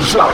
Islam.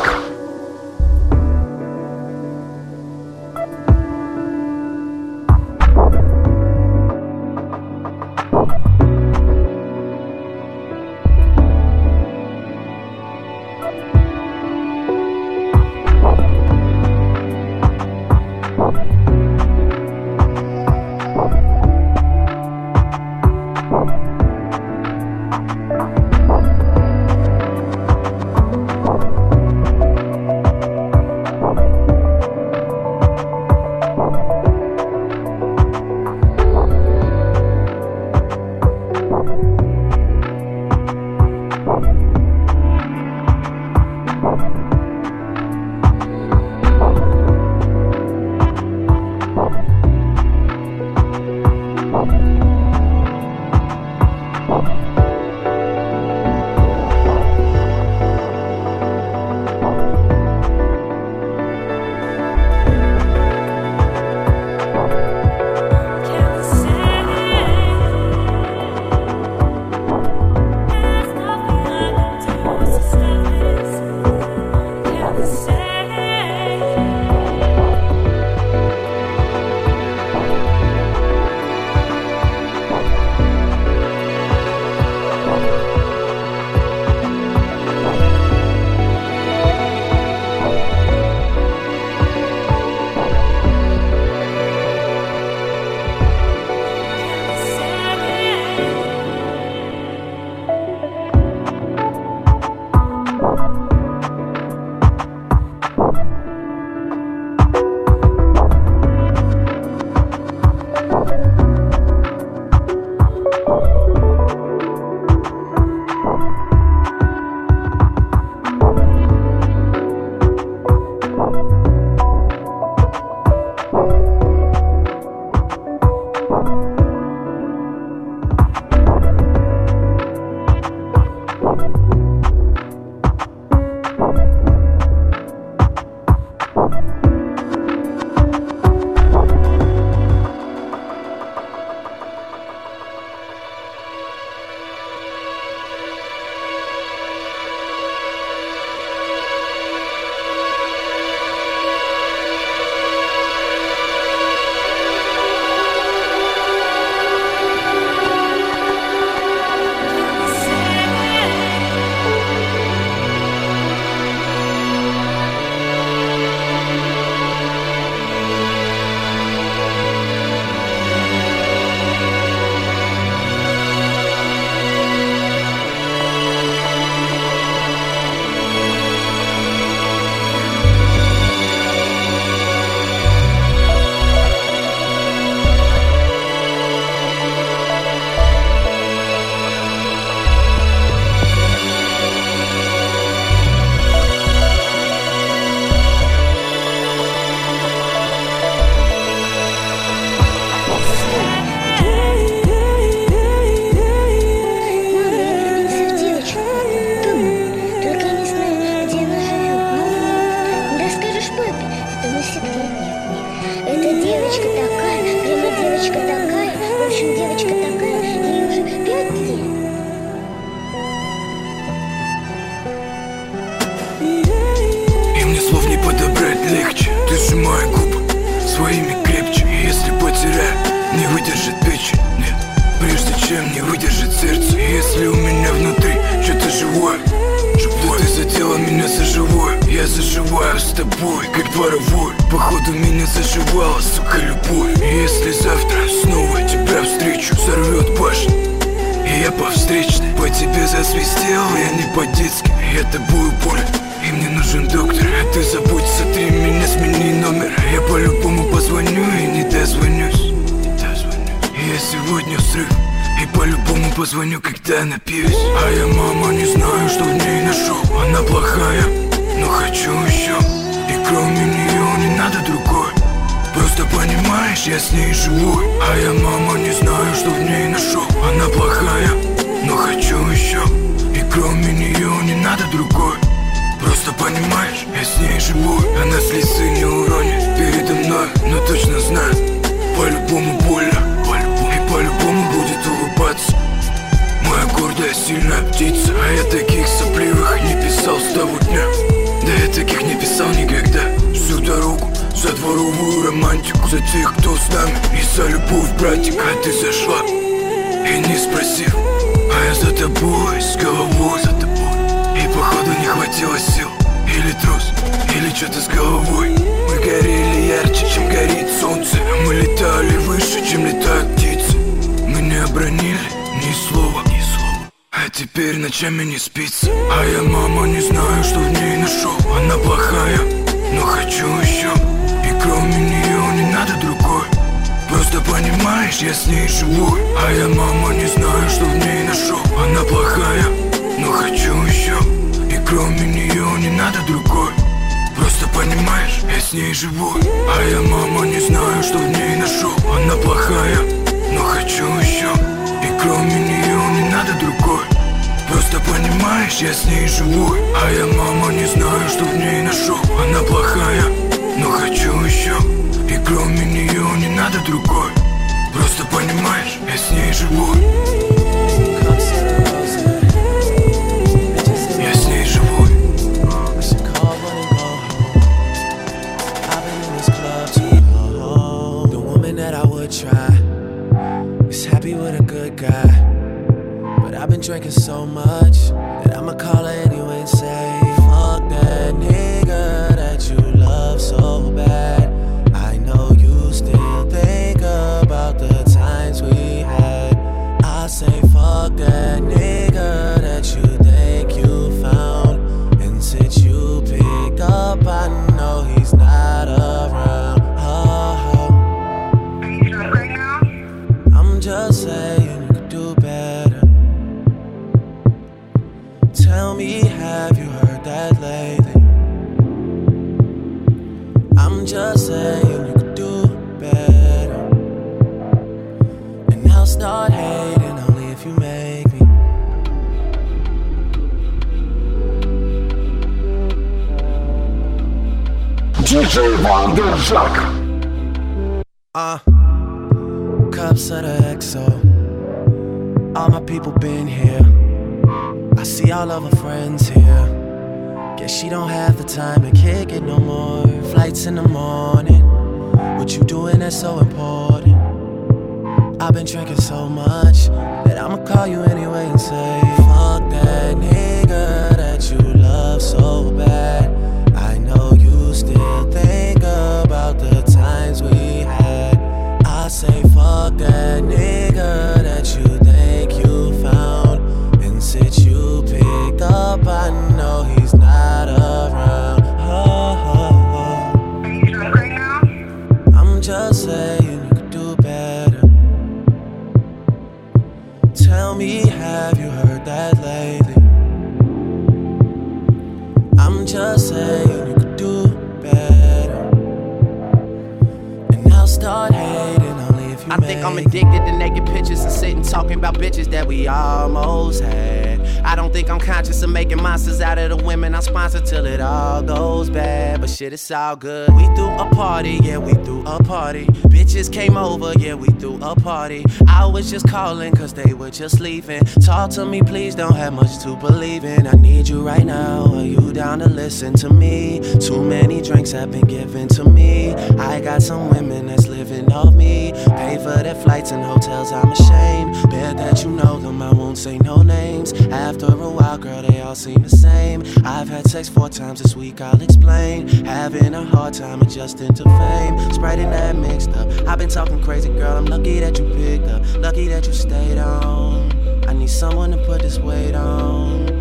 it's all good. We threw a party, yeah, we threw a party. Bitches came over, yeah, we threw a party. I was just calling, cause they were just leaving. Talk to me, please, don't have much to believe in. I need you right now. Are you down to listen to me? Too many drinks have been given to me. I got some women that's living off me. Pay for their flights and hotels, I'm ashamed. Bet that you know them, I won't say no names. After girl, they all seem the same. I've had sex four times this week, I'll explain. Having a hard time adjusting to fame. Spreading that mixed up. I've been talking crazy, girl, I'm lucky that you picked up. Lucky that you stayed on. I need someone to put this weight on.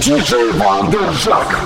Диджей Ван Держак.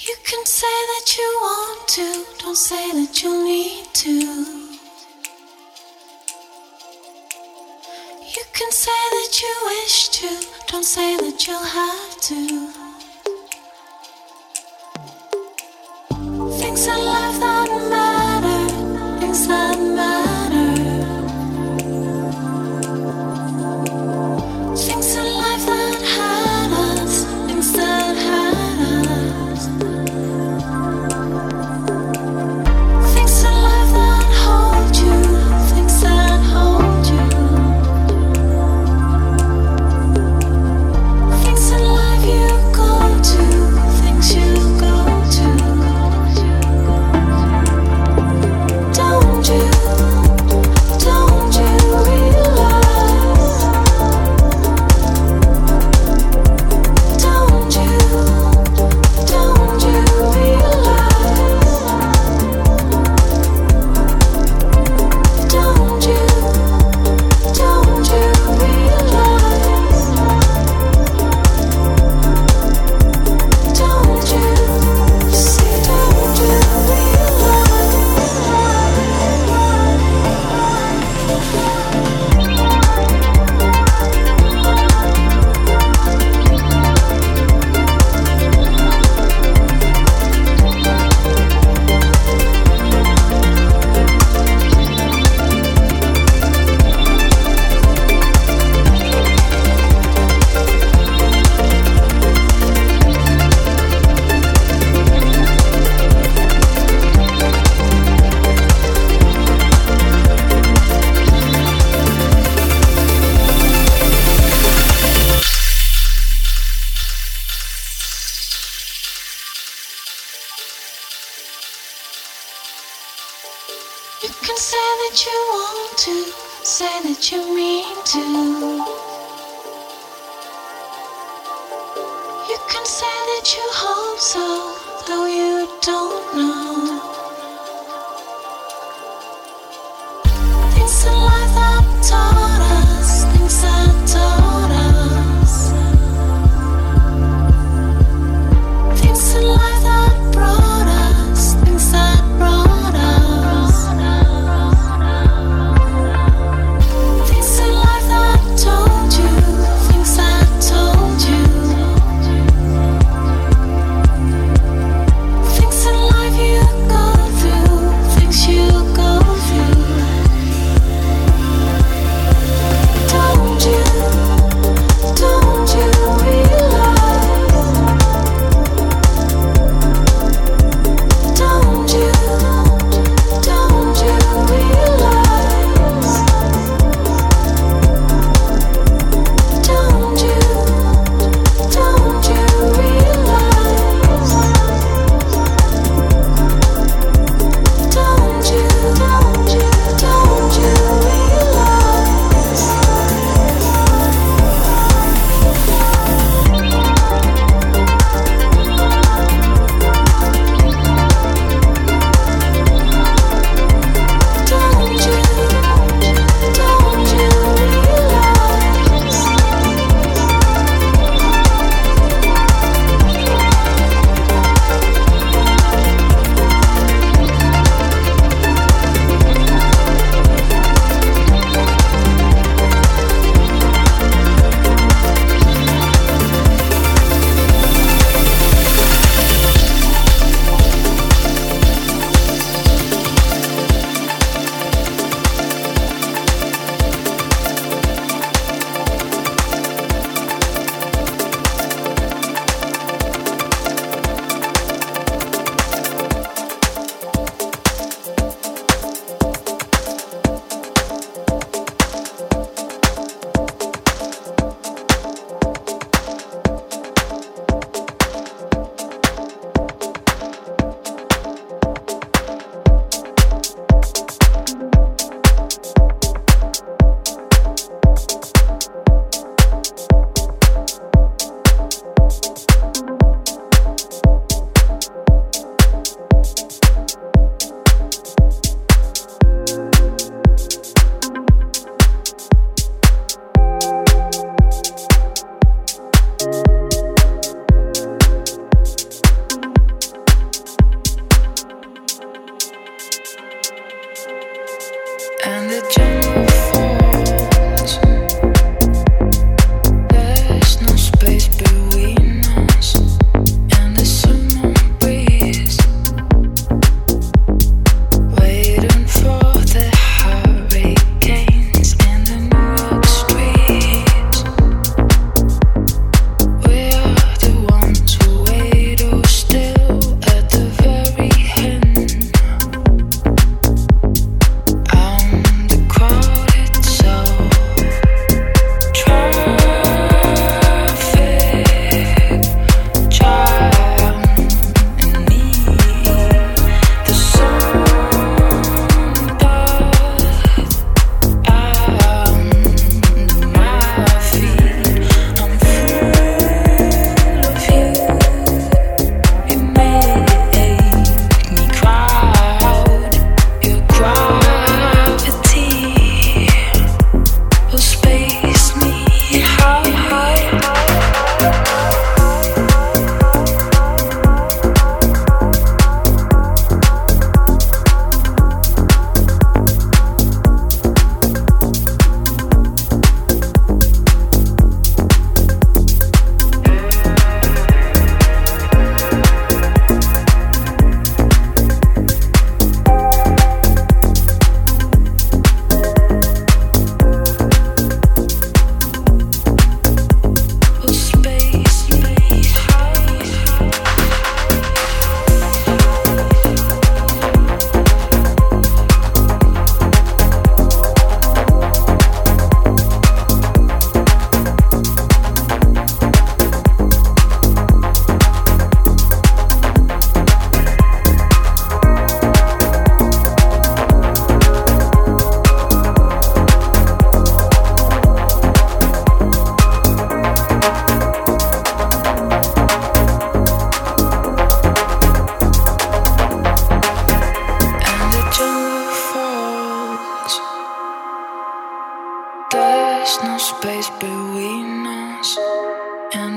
You can say that you want to, don't say that you need to. You can say that you wish to, don't say that you'll have to. Things in life that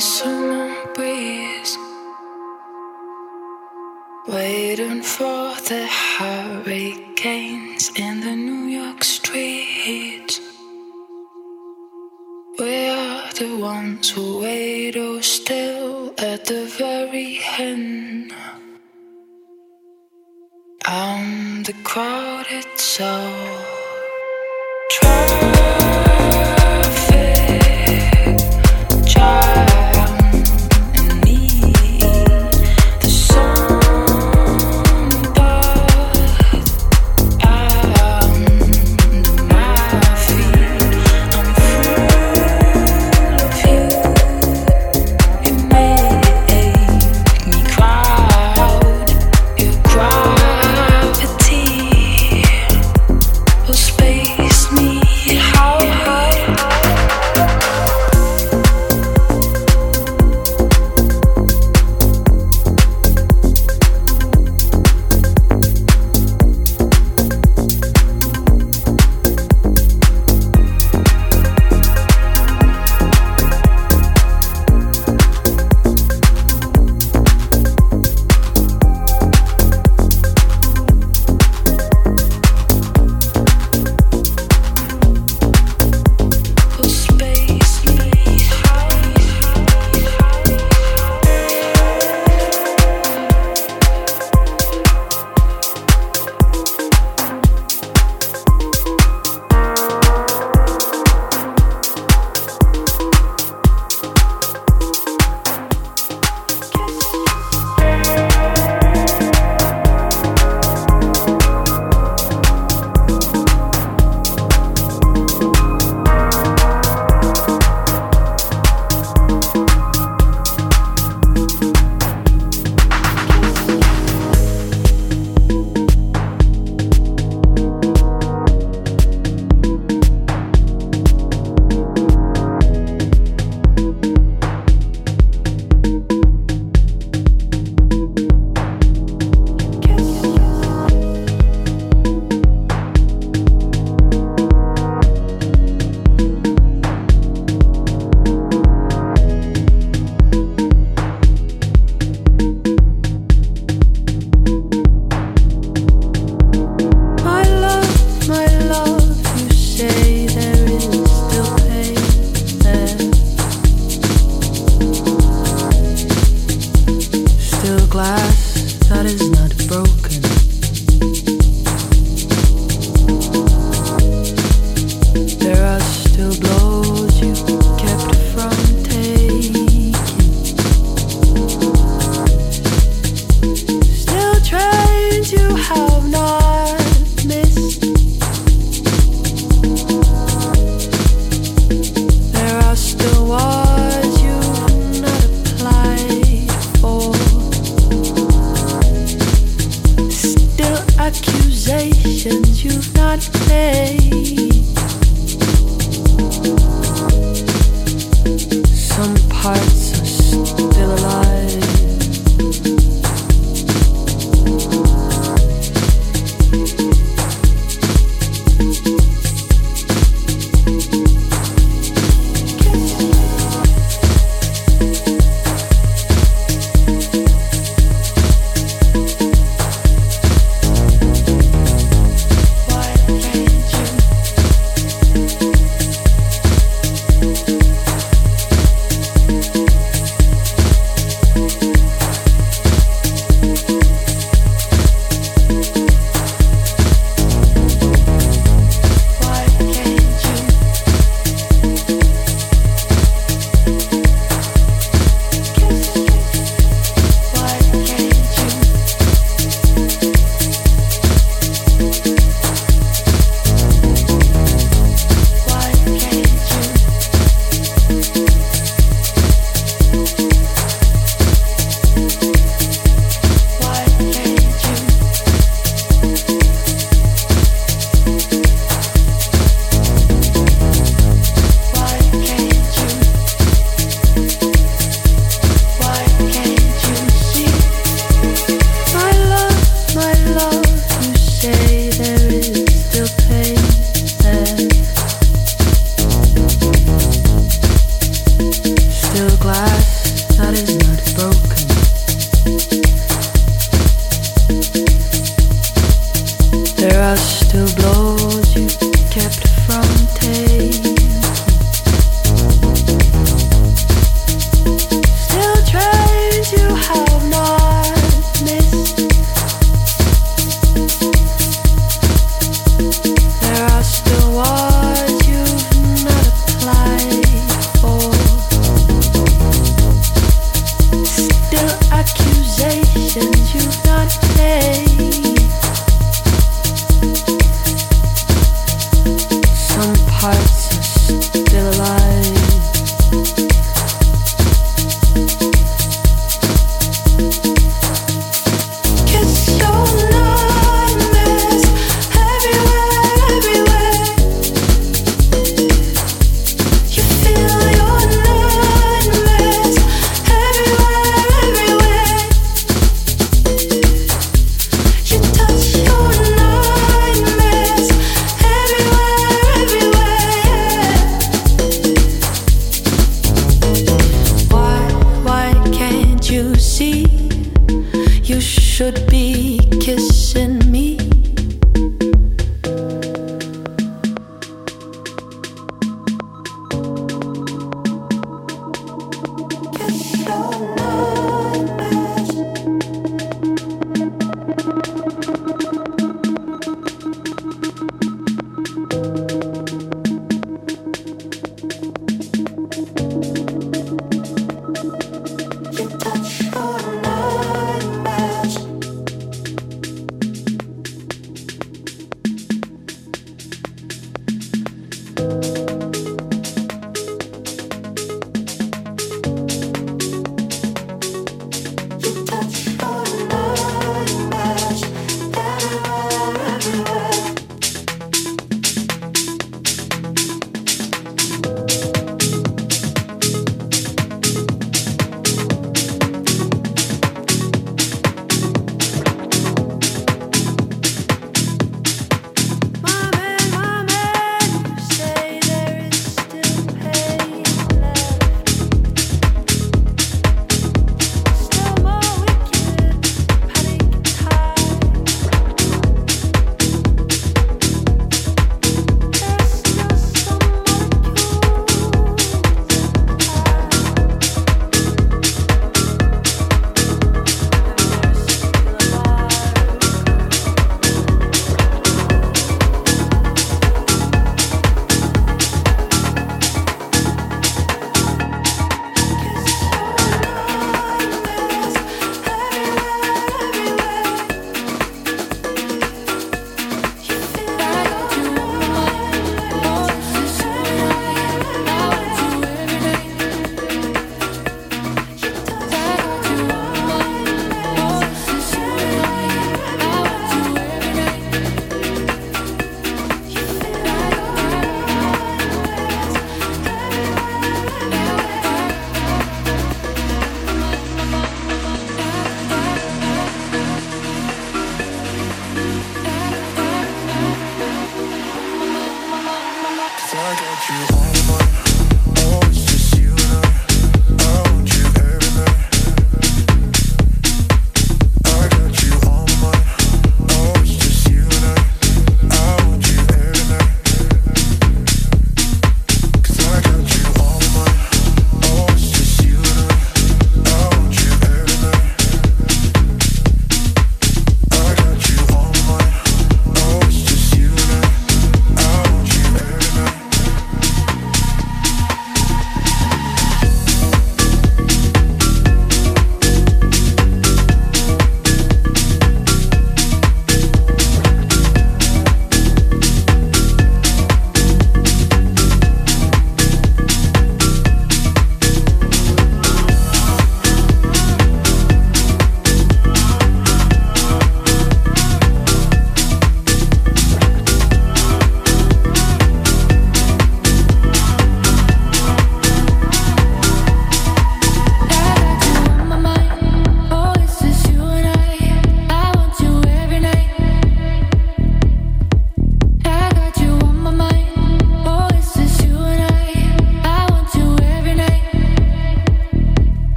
the summer breeze, waiting for the hurricanes in the New York streets. We are the ones who wait oh still at the very end. I'm the crowded soul.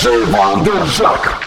DJ Vanderjak. If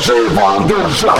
DJ Wonderjack. We've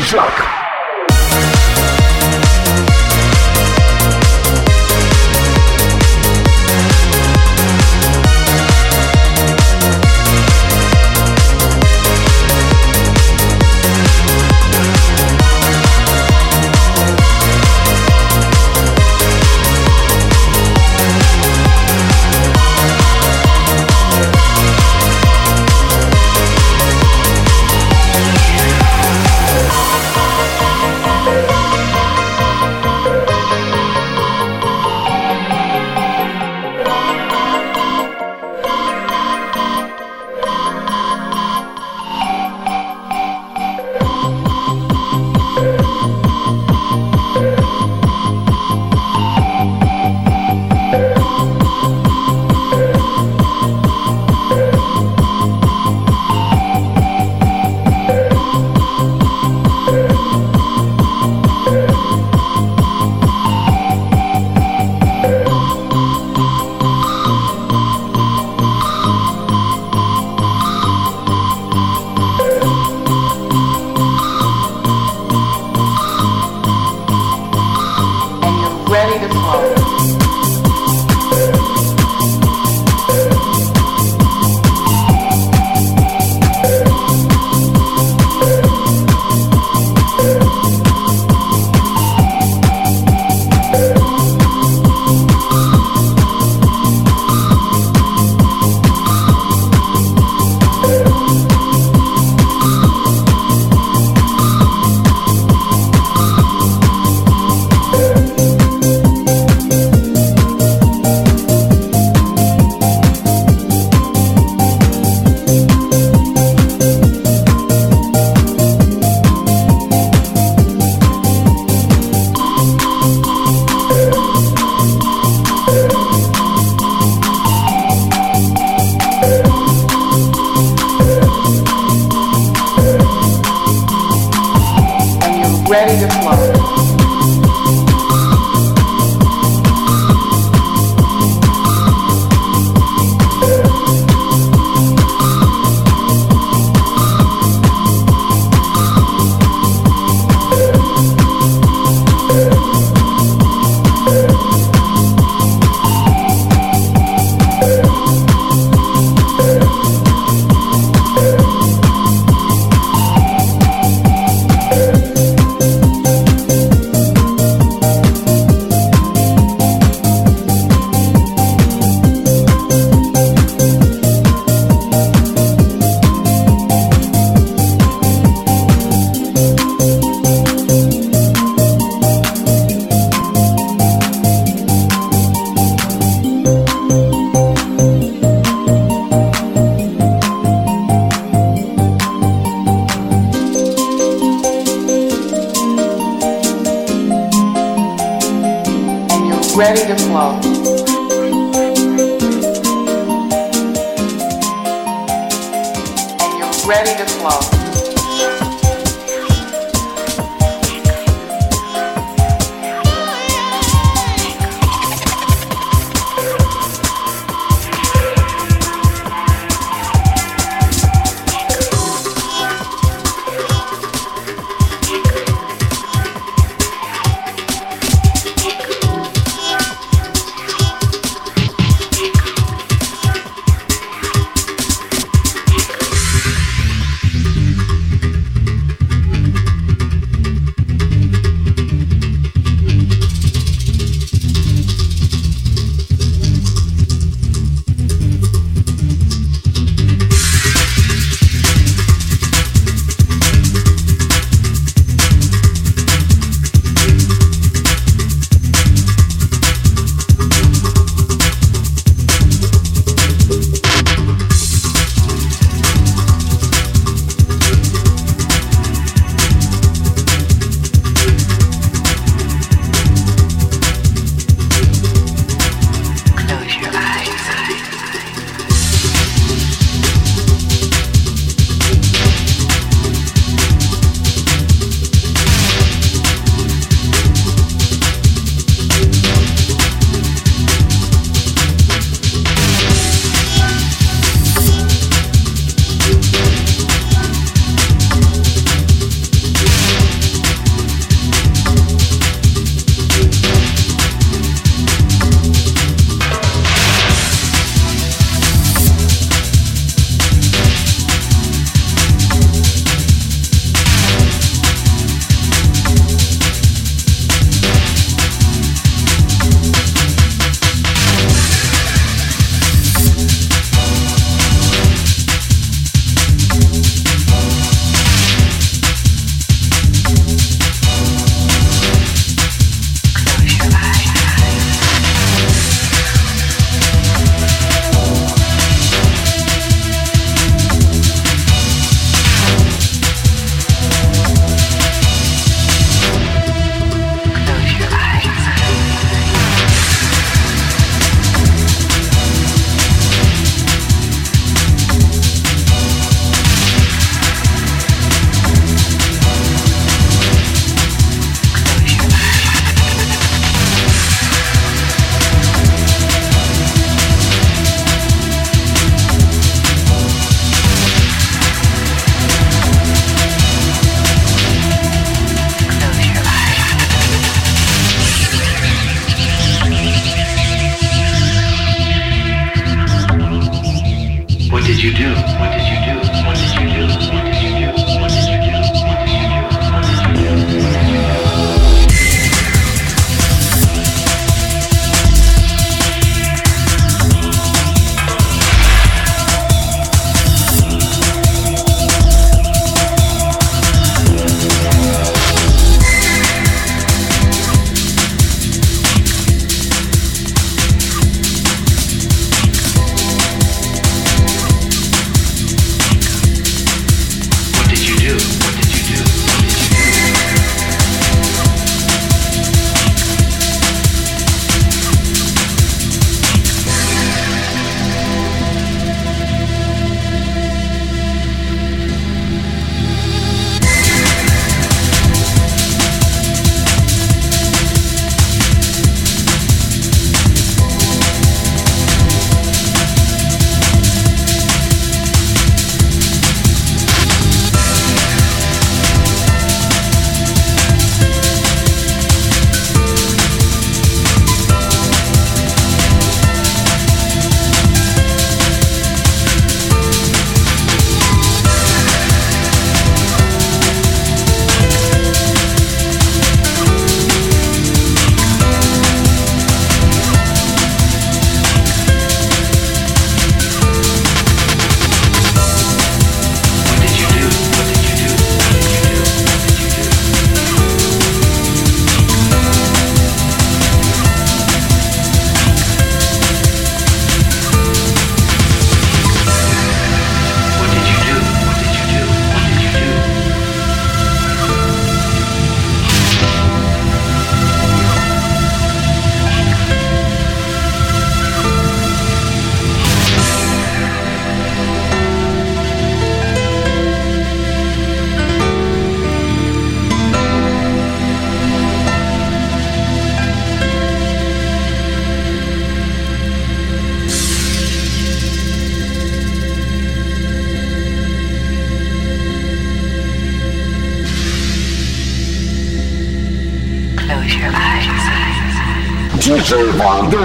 Vanderjak.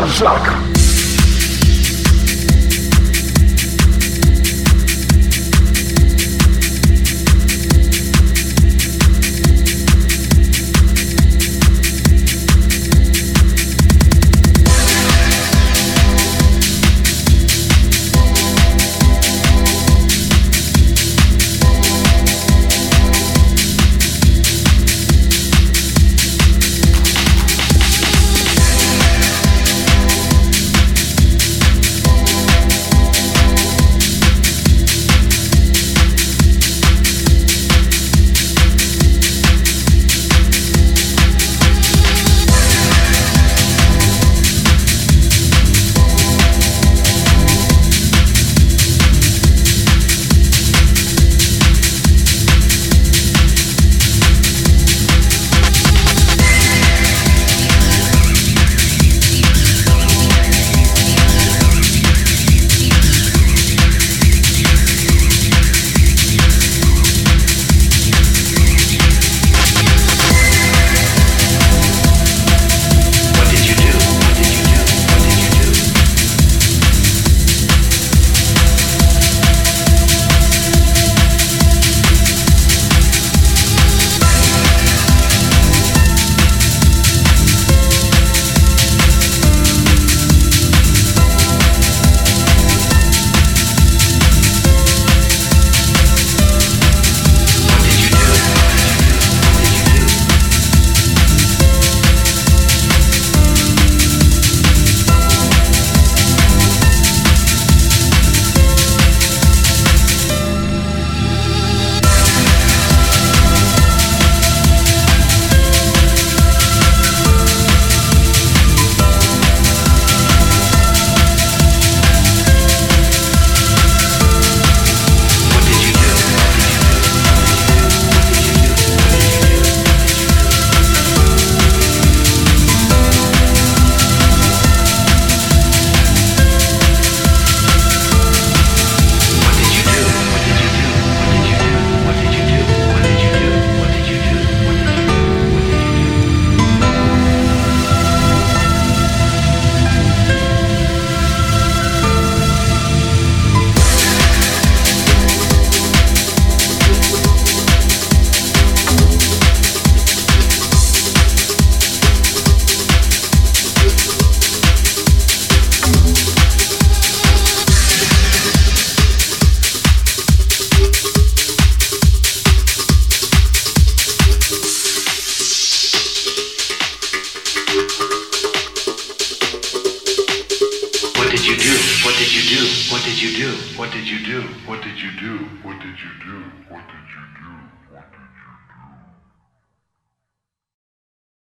Wonderstruck.